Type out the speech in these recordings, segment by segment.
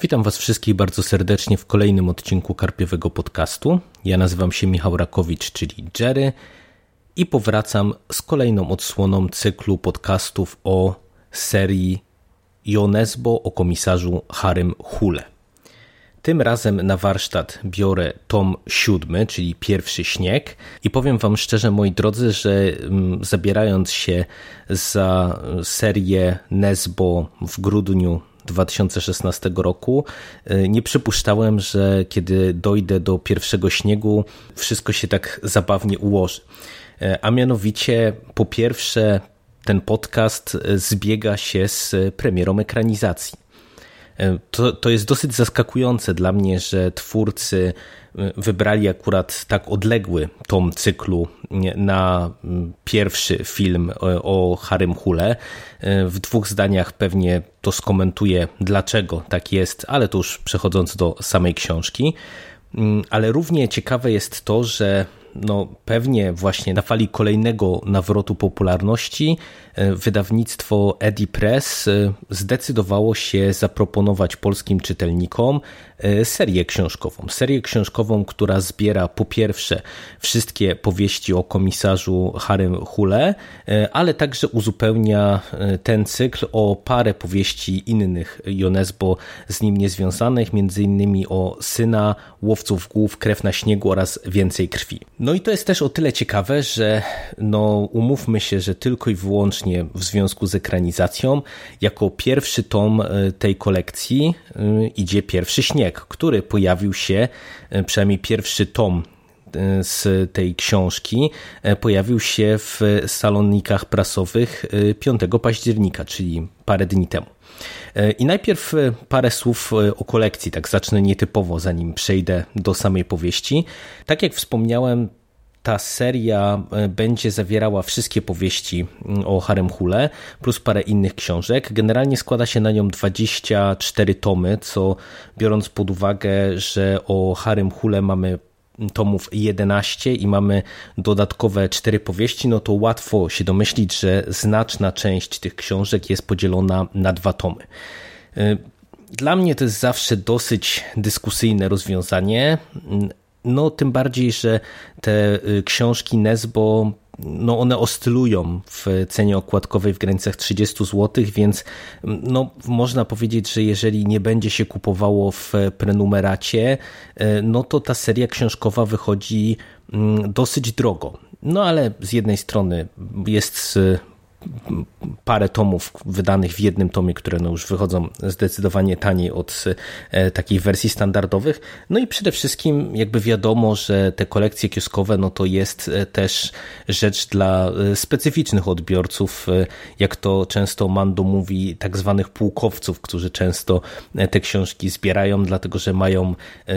Witam Was wszystkich bardzo serdecznie w kolejnym odcinku Karpiowego Podcastu. Ja nazywam się Michał Rakowicz, czyli Jerry i powracam z kolejną odsłoną cyklu podcastów o serii Jonesbo o komisarzu Harym Hule. Tym razem na warsztat biorę tom siódmy, czyli pierwszy śnieg i powiem wam szczerze, moi drodzy, że mm, zabierając się za serię Nesbo w grudniu 2016 roku. Y, nie przypuszczałem, że kiedy dojdę do pierwszego śniegu, wszystko się tak zabawnie ułoży. Y, a mianowicie, po pierwsze, ten podcast zbiega się z premierą ekranizacji. Y, to, to jest dosyć zaskakujące dla mnie, że twórcy wybrali akurat tak odległy tom cyklu na pierwszy film o Harym Hule. W dwóch zdaniach pewnie to skomentuję, dlaczego tak jest, ale to już przechodząc do samej książki. Ale równie ciekawe jest to, że no pewnie właśnie na fali kolejnego nawrotu popularności e, wydawnictwo Edi Press e, zdecydowało się zaproponować polskim czytelnikom e, serię książkową. Serię książkową, która zbiera po pierwsze wszystkie powieści o komisarzu Harym Hule, ale także uzupełnia ten cykl o parę powieści innych Jonesbo z nim niezwiązanych, między innymi o syna, łowców głów, krew na śniegu oraz więcej krwi. No i to jest też o tyle ciekawe, że no, umówmy się, że tylko i wyłącznie w związku z ekranizacją, jako pierwszy tom e, tej kolekcji e, idzie pierwszy śnieg, który pojawił się, e, przynajmniej pierwszy tom z tej książki pojawił się w salonikach prasowych 5 października, czyli parę dni temu. I najpierw parę słów o kolekcji, tak zacznę nietypowo, zanim przejdę do samej powieści. Tak jak wspomniałem, ta seria e, będzie zawierała wszystkie powieści mm, o Harem Hule plus parę innych książek. Generalnie składa się na nią 24 tomy, co biorąc pod uwagę, że o Harem Hule mamy tomów 11 i mamy dodatkowe cztery powieści, no to łatwo się domyślić, że znaczna część tych książek jest podzielona na dwa tomy. E, dla mnie to jest zawsze dosyć dyskusyjne rozwiązanie, no, tym bardziej, że te y, książki Nesbo no one oscylują w cenie okładkowej w granicach 30 zł, więc no, można powiedzieć, że jeżeli nie będzie się kupowało w prenumeracie, y, no to ta seria książkowa wychodzi mm, dosyć drogo. No ale z jednej strony jest parę tomów wydanych w jednym tomie, które no już wychodzą zdecydowanie taniej od e, takich wersji standardowych. No i przede wszystkim jakby wiadomo, że te kolekcje kioskowe no to jest e, też rzecz dla e, specyficznych odbiorców, jak to często Mando mówi, tak zwanych pułkowców, którzy często te książki zbierają, dlatego że mają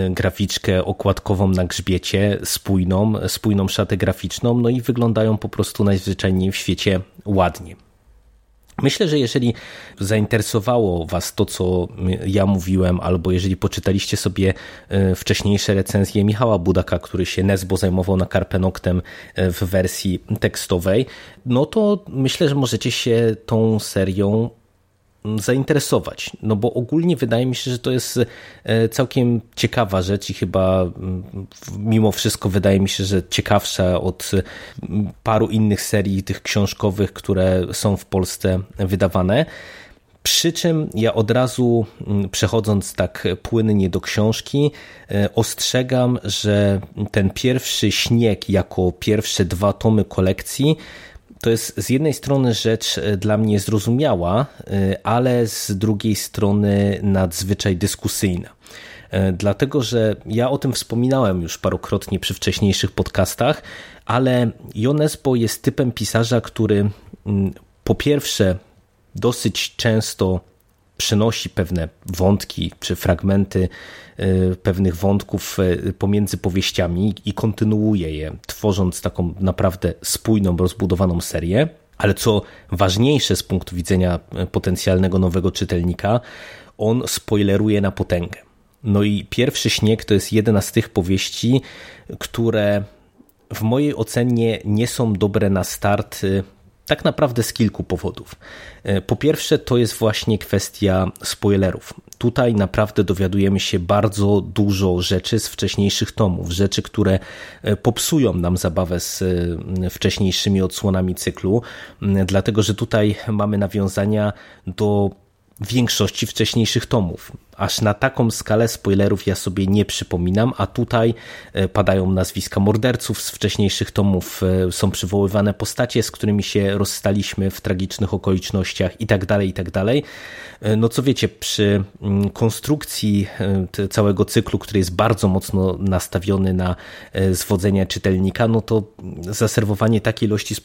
graficzkę okładkową na grzbiecie, spójną, spójną szatę graficzną, no i wyglądają po prostu najzwyczajniej w świecie ładnie. Myślę, że jeżeli zainteresowało Was to, co ja mówiłem, albo jeżeli poczytaliście sobie e, wcześniejsze recenzje Michała Budaka, który się Nesbo zajmował na Karpenoktem e, w wersji tekstowej, no to myślę, że możecie się tą serią zainteresować. No bo ogólnie wydaje mi się, że to jest e, całkiem ciekawa rzecz i chyba mm, mimo wszystko wydaje mi się, że ciekawsza od mm, paru innych serii tych książkowych, które są w Polsce wydawane. Przy czym ja od razu mm, przechodząc tak płynnie do książki, e, ostrzegam, że ten pierwszy śnieg jako pierwsze dwa tomy kolekcji to jest z jednej strony rzecz e, dla mnie zrozumiała, e, ale z drugiej strony nadzwyczaj dyskusyjna. E, dlatego, że ja o tym wspominałem już parokrotnie przy wcześniejszych podcastach, ale Jonesbo jest typem pisarza, który mm, po pierwsze dosyć często przenosi pewne wątki czy fragmenty e, pewnych wątków e, pomiędzy powieściami i kontynuuje je, tworząc taką naprawdę spójną, rozbudowaną serię. Ale co ważniejsze z punktu widzenia e, potencjalnego nowego czytelnika, on spoileruje na potęgę. No i pierwszy śnieg to jest jedna z tych powieści, które w mojej ocenie nie są dobre na start tak naprawdę z kilku powodów. E, po pierwsze, to jest właśnie kwestia spoilerów. Tutaj naprawdę dowiadujemy się bardzo dużo rzeczy z wcześniejszych tomów, rzeczy, które e, popsują nam zabawę z e, wcześniejszymi odsłonami cyklu, dlatego że tutaj mamy nawiązania do większości wcześniejszych tomów. Aż na taką skalę spoilerów ja sobie nie przypominam, a tutaj e, padają nazwiska morderców z wcześniejszych tomów, e, są przywoływane postacie, z którymi się rozstaliśmy w tragicznych okolicznościach itd., tak itd. Tak e, no co wiecie, przy mm, konstrukcji całego cyklu, który jest bardzo mocno nastawiony na zwodzenie czytelnika, no to zaserwowanie takiej ilości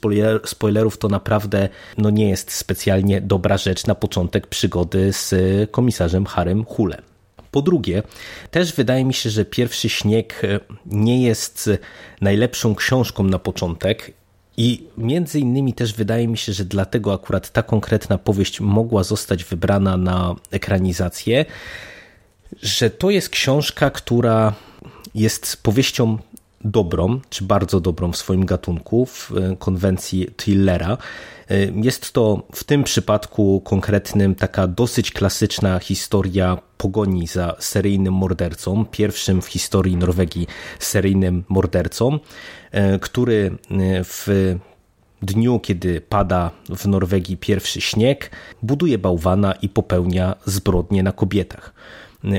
spoilerów to naprawdę no nie jest specjalnie dobra rzecz na początek przygody z komisarzem Harem Hule. Po drugie, też wydaje mi się, że Pierwszy Śnieg e, nie jest najlepszą książką na początek i między innymi też wydaje mi się, że dlatego akurat ta konkretna powieść mogła zostać wybrana na ekranizację, że to jest książka, która jest powieścią dobrą, czy bardzo dobrą w swoim gatunku, w e, konwencji thrillera. Jest to w tym przypadku konkretnym taka dosyć klasyczna historia pogoni za seryjnym mordercą, pierwszym w historii Norwegii seryjnym mordercą, który w dniu, kiedy pada w Norwegii pierwszy śnieg, buduje bałwana i popełnia zbrodnie na kobietach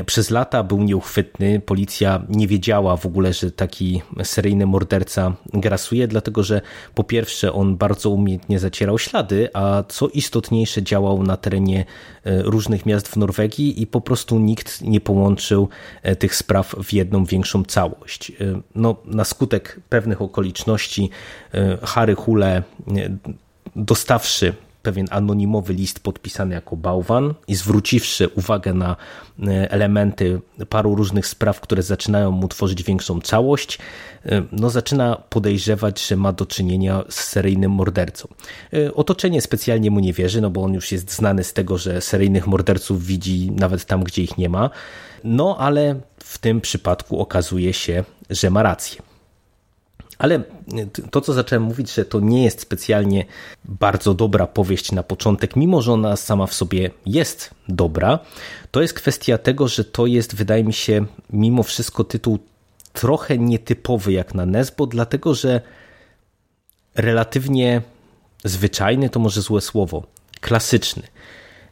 przez lata był nieuchwytny. Policja nie wiedziała w ogóle, że taki seryjny morderca grasuje, dlatego że po pierwsze on bardzo umiejętnie zacierał ślady, a co istotniejsze działał na terenie e, różnych miast w Norwegii i po prostu nikt nie połączył e, tych spraw w jedną większą całość. E, no, na skutek pewnych okoliczności Harry Hule dostawszy pewien anonimowy list podpisany jako bałwan i zwróciwszy uwagę na e, elementy paru różnych spraw, które zaczynają mu tworzyć większą całość, e, no zaczyna podejrzewać, że ma do czynienia z seryjnym mordercą. E, otoczenie specjalnie mu nie wierzy, no bo on już jest znany z tego, że seryjnych morderców widzi nawet tam, gdzie ich nie ma. No ale w tym przypadku okazuje się, że ma rację. Ale to, co zacząłem mówić, że to nie jest specjalnie bardzo dobra powieść na początek, mimo że ona sama w sobie jest dobra, to jest kwestia tego, że to jest, wydaje mi się, mimo wszystko tytuł trochę nietypowy jak na Nesbo, dlatego że relatywnie zwyczajny to może złe słowo, klasyczny.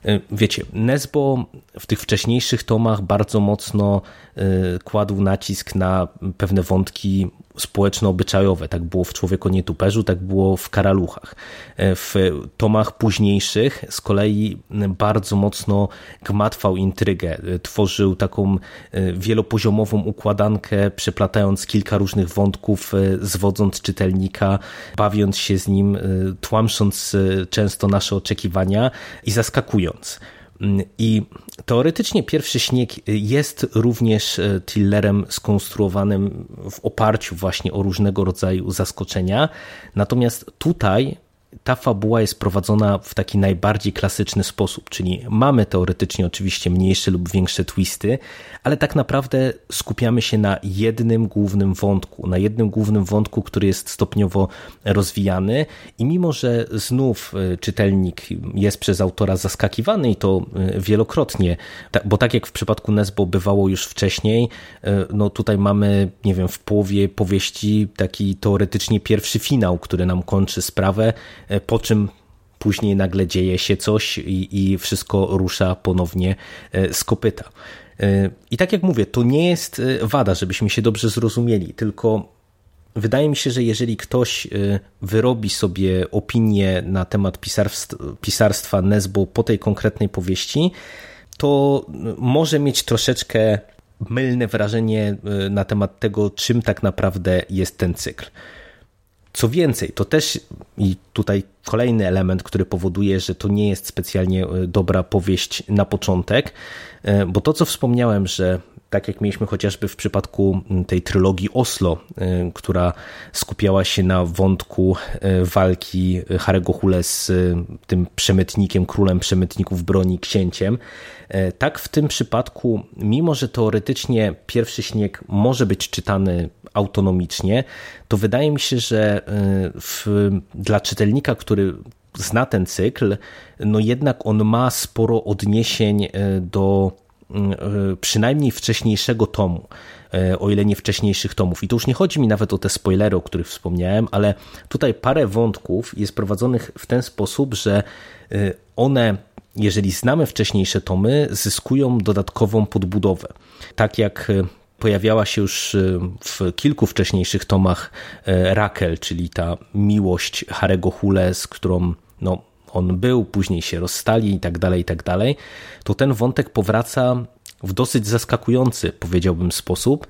E, wiecie, Nesbo w tych wcześniejszych tomach bardzo mocno e, kładł nacisk na pewne wątki społeczno-obyczajowe. Tak było w Człowieku Nietuperzu, tak było w Karaluchach. E, w tomach późniejszych z kolei bardzo mocno gmatwał intrygę. Tworzył taką wielopoziomową układankę, przeplatając kilka różnych wątków, zwodząc czytelnika, bawiąc się z nim, tłamsząc często nasze oczekiwania i zaskakując i teoretycznie pierwszy śnieg jest również e, thrillerem skonstruowanym w oparciu właśnie o różnego rodzaju zaskoczenia. Natomiast tutaj ta fabuła jest prowadzona w taki najbardziej klasyczny sposób, czyli mamy teoretycznie oczywiście mniejsze lub większe twisty, ale tak naprawdę skupiamy się na jednym głównym wątku, na jednym głównym wątku, który jest stopniowo rozwijany i mimo, że znów e, czytelnik jest przez autora zaskakiwany i to e, wielokrotnie, bo tak jak w przypadku Nesbo bywało już wcześniej, e, no tutaj mamy, nie wiem, w połowie powieści taki teoretycznie pierwszy finał, który nam kończy sprawę, po czym później nagle dzieje się coś i, i wszystko rusza ponownie e, z kopyta. E, I tak jak mówię, to nie jest wada, żebyśmy się dobrze zrozumieli, tylko wydaje mi się, że jeżeli ktoś wyrobi sobie opinię na temat pisarstwa Nesbo po tej konkretnej powieści, to może mieć troszeczkę mylne wrażenie na temat tego, czym tak naprawdę jest ten cykl. Co więcej, to też i tutaj kolejny element, który powoduje, że to nie jest specjalnie e, dobra powieść na początek, e, bo to co wspomniałem, że tak jak mieliśmy chociażby w przypadku tej trylogii Oslo, która skupiała się na wątku walki Harego Hule z tym przemytnikiem, królem przemytników broni, księciem. Tak w tym przypadku, mimo że teoretycznie pierwszy śnieg może być czytany autonomicznie, to wydaje mi się, że w, dla czytelnika, który zna ten cykl, no jednak on ma sporo odniesień do mm, przynajmniej wcześniejszego tomu, e, o ile nie wcześniejszych tomów. I to już nie chodzi mi nawet o te spoilery, o których wspomniałem, ale tutaj parę wątków jest prowadzonych w ten sposób, że one, jeżeli znamy wcześniejsze tomy, zyskują dodatkową podbudowę. Tak jak pojawiała się już w kilku wcześniejszych tomach Rakel, czyli ta miłość Harego Hule, z którą no, on był, później się rozstali i tak dalej, i tak dalej, to ten wątek powraca w dosyć zaskakujący, powiedziałbym, sposób.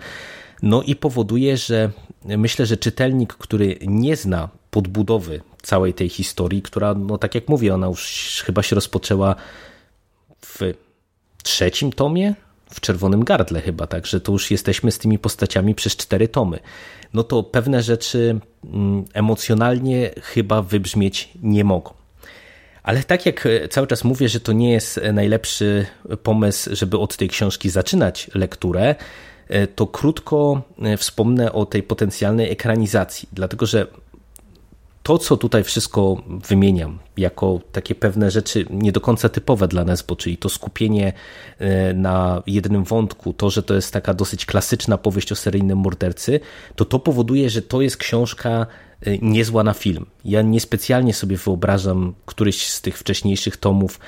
No i powoduje, że myślę, że czytelnik, który nie zna podbudowy całej tej historii, która, no tak jak mówię, ona już chyba się rozpoczęła w trzecim tomie, w Czerwonym Gardle chyba, także to już jesteśmy z tymi postaciami przez cztery tomy. No to pewne rzeczy mm, emocjonalnie chyba wybrzmieć nie mogą. Ale tak jak cały czas mówię, że to nie jest najlepszy pomysł, żeby od tej książki zaczynać lekturę, to krótko wspomnę o tej potencjalnej ekranizacji, dlatego że to, co tutaj wszystko wymieniam, jako takie pewne rzeczy nie do końca typowe dla Nesbo, czyli to skupienie e, na jednym wątku, to, że to jest taka dosyć klasyczna powieść o seryjnym mordercy, to to powoduje, że to jest książka e, niezła na film. Ja niespecjalnie sobie wyobrażam któryś z tych wcześniejszych tomów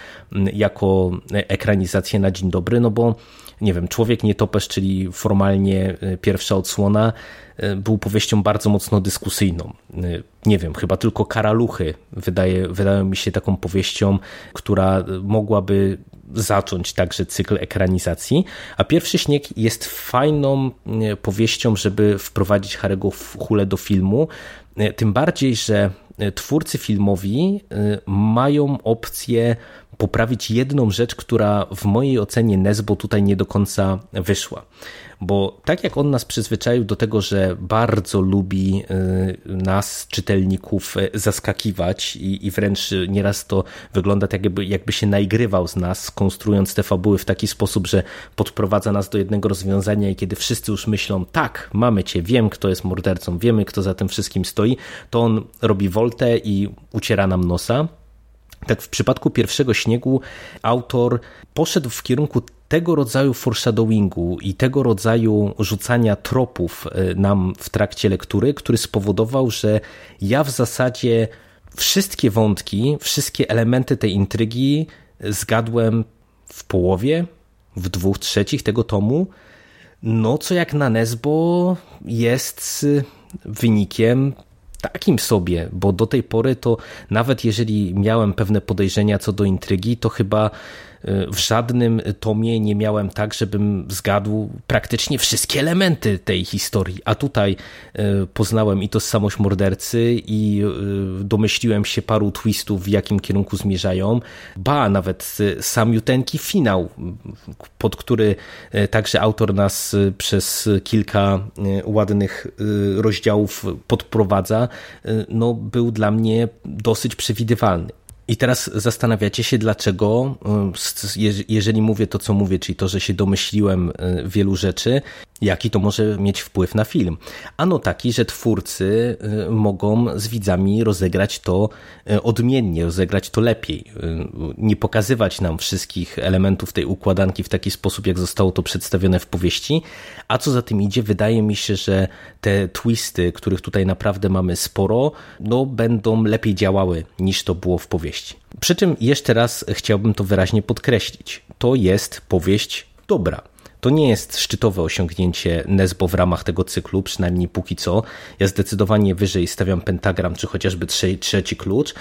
jako ekranizację na dzień dobry, no bo nie wiem, Człowiek Nietoperz, czyli formalnie e, pierwsza odsłona, e, był powieścią bardzo mocno dyskusyjną. E, nie wiem, chyba tylko Karaluchy wydaje, wydają mi się taką powieścią, która mogłaby zacząć także cykl ekranizacji, a Pierwszy Śnieg jest fajną powieścią, żeby wprowadzić Harego Hule do filmu, tym bardziej, że twórcy filmowi mają opcję poprawić jedną rzecz, która w mojej ocenie Nesbo tutaj nie do końca wyszła. Bo tak jak on nas przyzwyczaił do tego, że bardzo lubi y, nas, czytelników, y, zaskakiwać i, i wręcz nieraz to wygląda tak, jakby, jakby się naigrywał z nas, konstruując te fabuły w taki sposób, że podprowadza nas do jednego rozwiązania i kiedy wszyscy już myślą, tak, mamy cię, wiem, kto jest mordercą, wiemy, kto za tym wszystkim stoi, to on robi woltę i uciera nam nosa. Tak w przypadku pierwszego śniegu autor poszedł w kierunku tego rodzaju foreshadowingu i tego rodzaju rzucania tropów e, nam w trakcie lektury, który spowodował, że ja w zasadzie wszystkie wątki, wszystkie elementy tej intrygi zgadłem w połowie, w dwóch trzecich tego tomu, no co jak na Nesbo jest wynikiem takim sobie, bo do tej pory to nawet jeżeli miałem pewne podejrzenia co do intrygi, to chyba w żadnym tomie nie miałem tak, żebym zgadł praktycznie wszystkie elementy tej historii. A tutaj e, poznałem i tożsamość mordercy i e, domyśliłem się paru twistów, w jakim kierunku zmierzają. Ba, nawet samiuteńki finał, pod który e, także autor nas przez kilka ładnych rozdziałów podprowadza, no, był dla mnie dosyć przewidywalny. I teraz zastanawiacie się, dlaczego, y, jeżeli mówię to, co mówię, czyli to, że się domyśliłem y, wielu rzeczy, jaki to może mieć wpływ na film. Ano taki, że twórcy y, mogą z widzami rozegrać to odmiennie, rozegrać to lepiej. Nie pokazywać nam wszystkich elementów tej układanki w taki sposób, jak zostało to przedstawione w powieści. A co za tym idzie, wydaje mi się, że te twisty, których tutaj naprawdę mamy sporo, no, będą lepiej działały niż to było w powieści. Przy czym jeszcze raz chciałbym to wyraźnie podkreślić. To jest powieść dobra. To nie jest szczytowe osiągnięcie Nesbo w ramach tego cyklu, przynajmniej póki co. Ja zdecydowanie wyżej stawiam pentagram, czy chociażby trzeci klucz,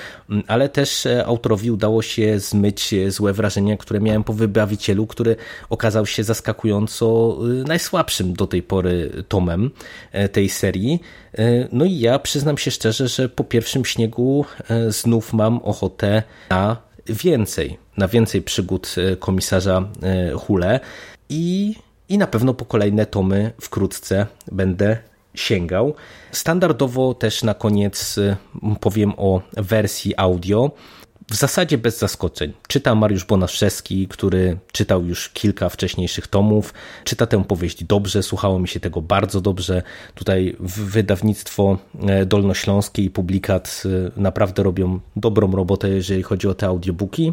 ale też e, autorowi udało się zmyć złe wrażenia, które miałem po wybawicielu, który okazał się zaskakująco e, najsłabszym do tej pory tomem e, tej serii. No i ja przyznam się szczerze, że po pierwszym śniegu znów mam ochotę na więcej, na więcej przygód komisarza Hule. I i na pewno po kolejne tomy wkrótce będę sięgał. Standardowo też na koniec y, powiem o wersji audio. W zasadzie bez zaskoczeń. Czyta Mariusz Bonaszewski, który czytał już kilka wcześniejszych tomów. Czyta tę powieść dobrze, słuchało mi się tego bardzo dobrze. Tutaj wydawnictwo e, dolnośląskie i publikat e, naprawdę robią dobrą robotę, jeżeli chodzi o te audiobooki.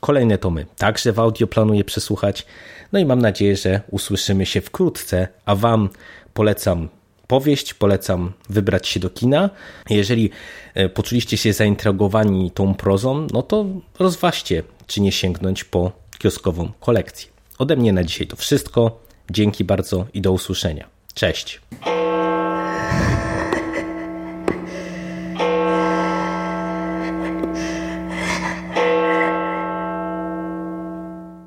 Kolejne tomy także w audio planuję przesłuchać. No i mam nadzieję, że usłyszymy się wkrótce, a Wam polecam powieść, polecam wybrać się do kina. Jeżeli e, poczuliście się zaintrygowani tą prozą, no to rozważcie, czy nie sięgnąć po kioskową kolekcję. Ode mnie na dzisiaj to wszystko. Dzięki bardzo i do usłyszenia. Cześć.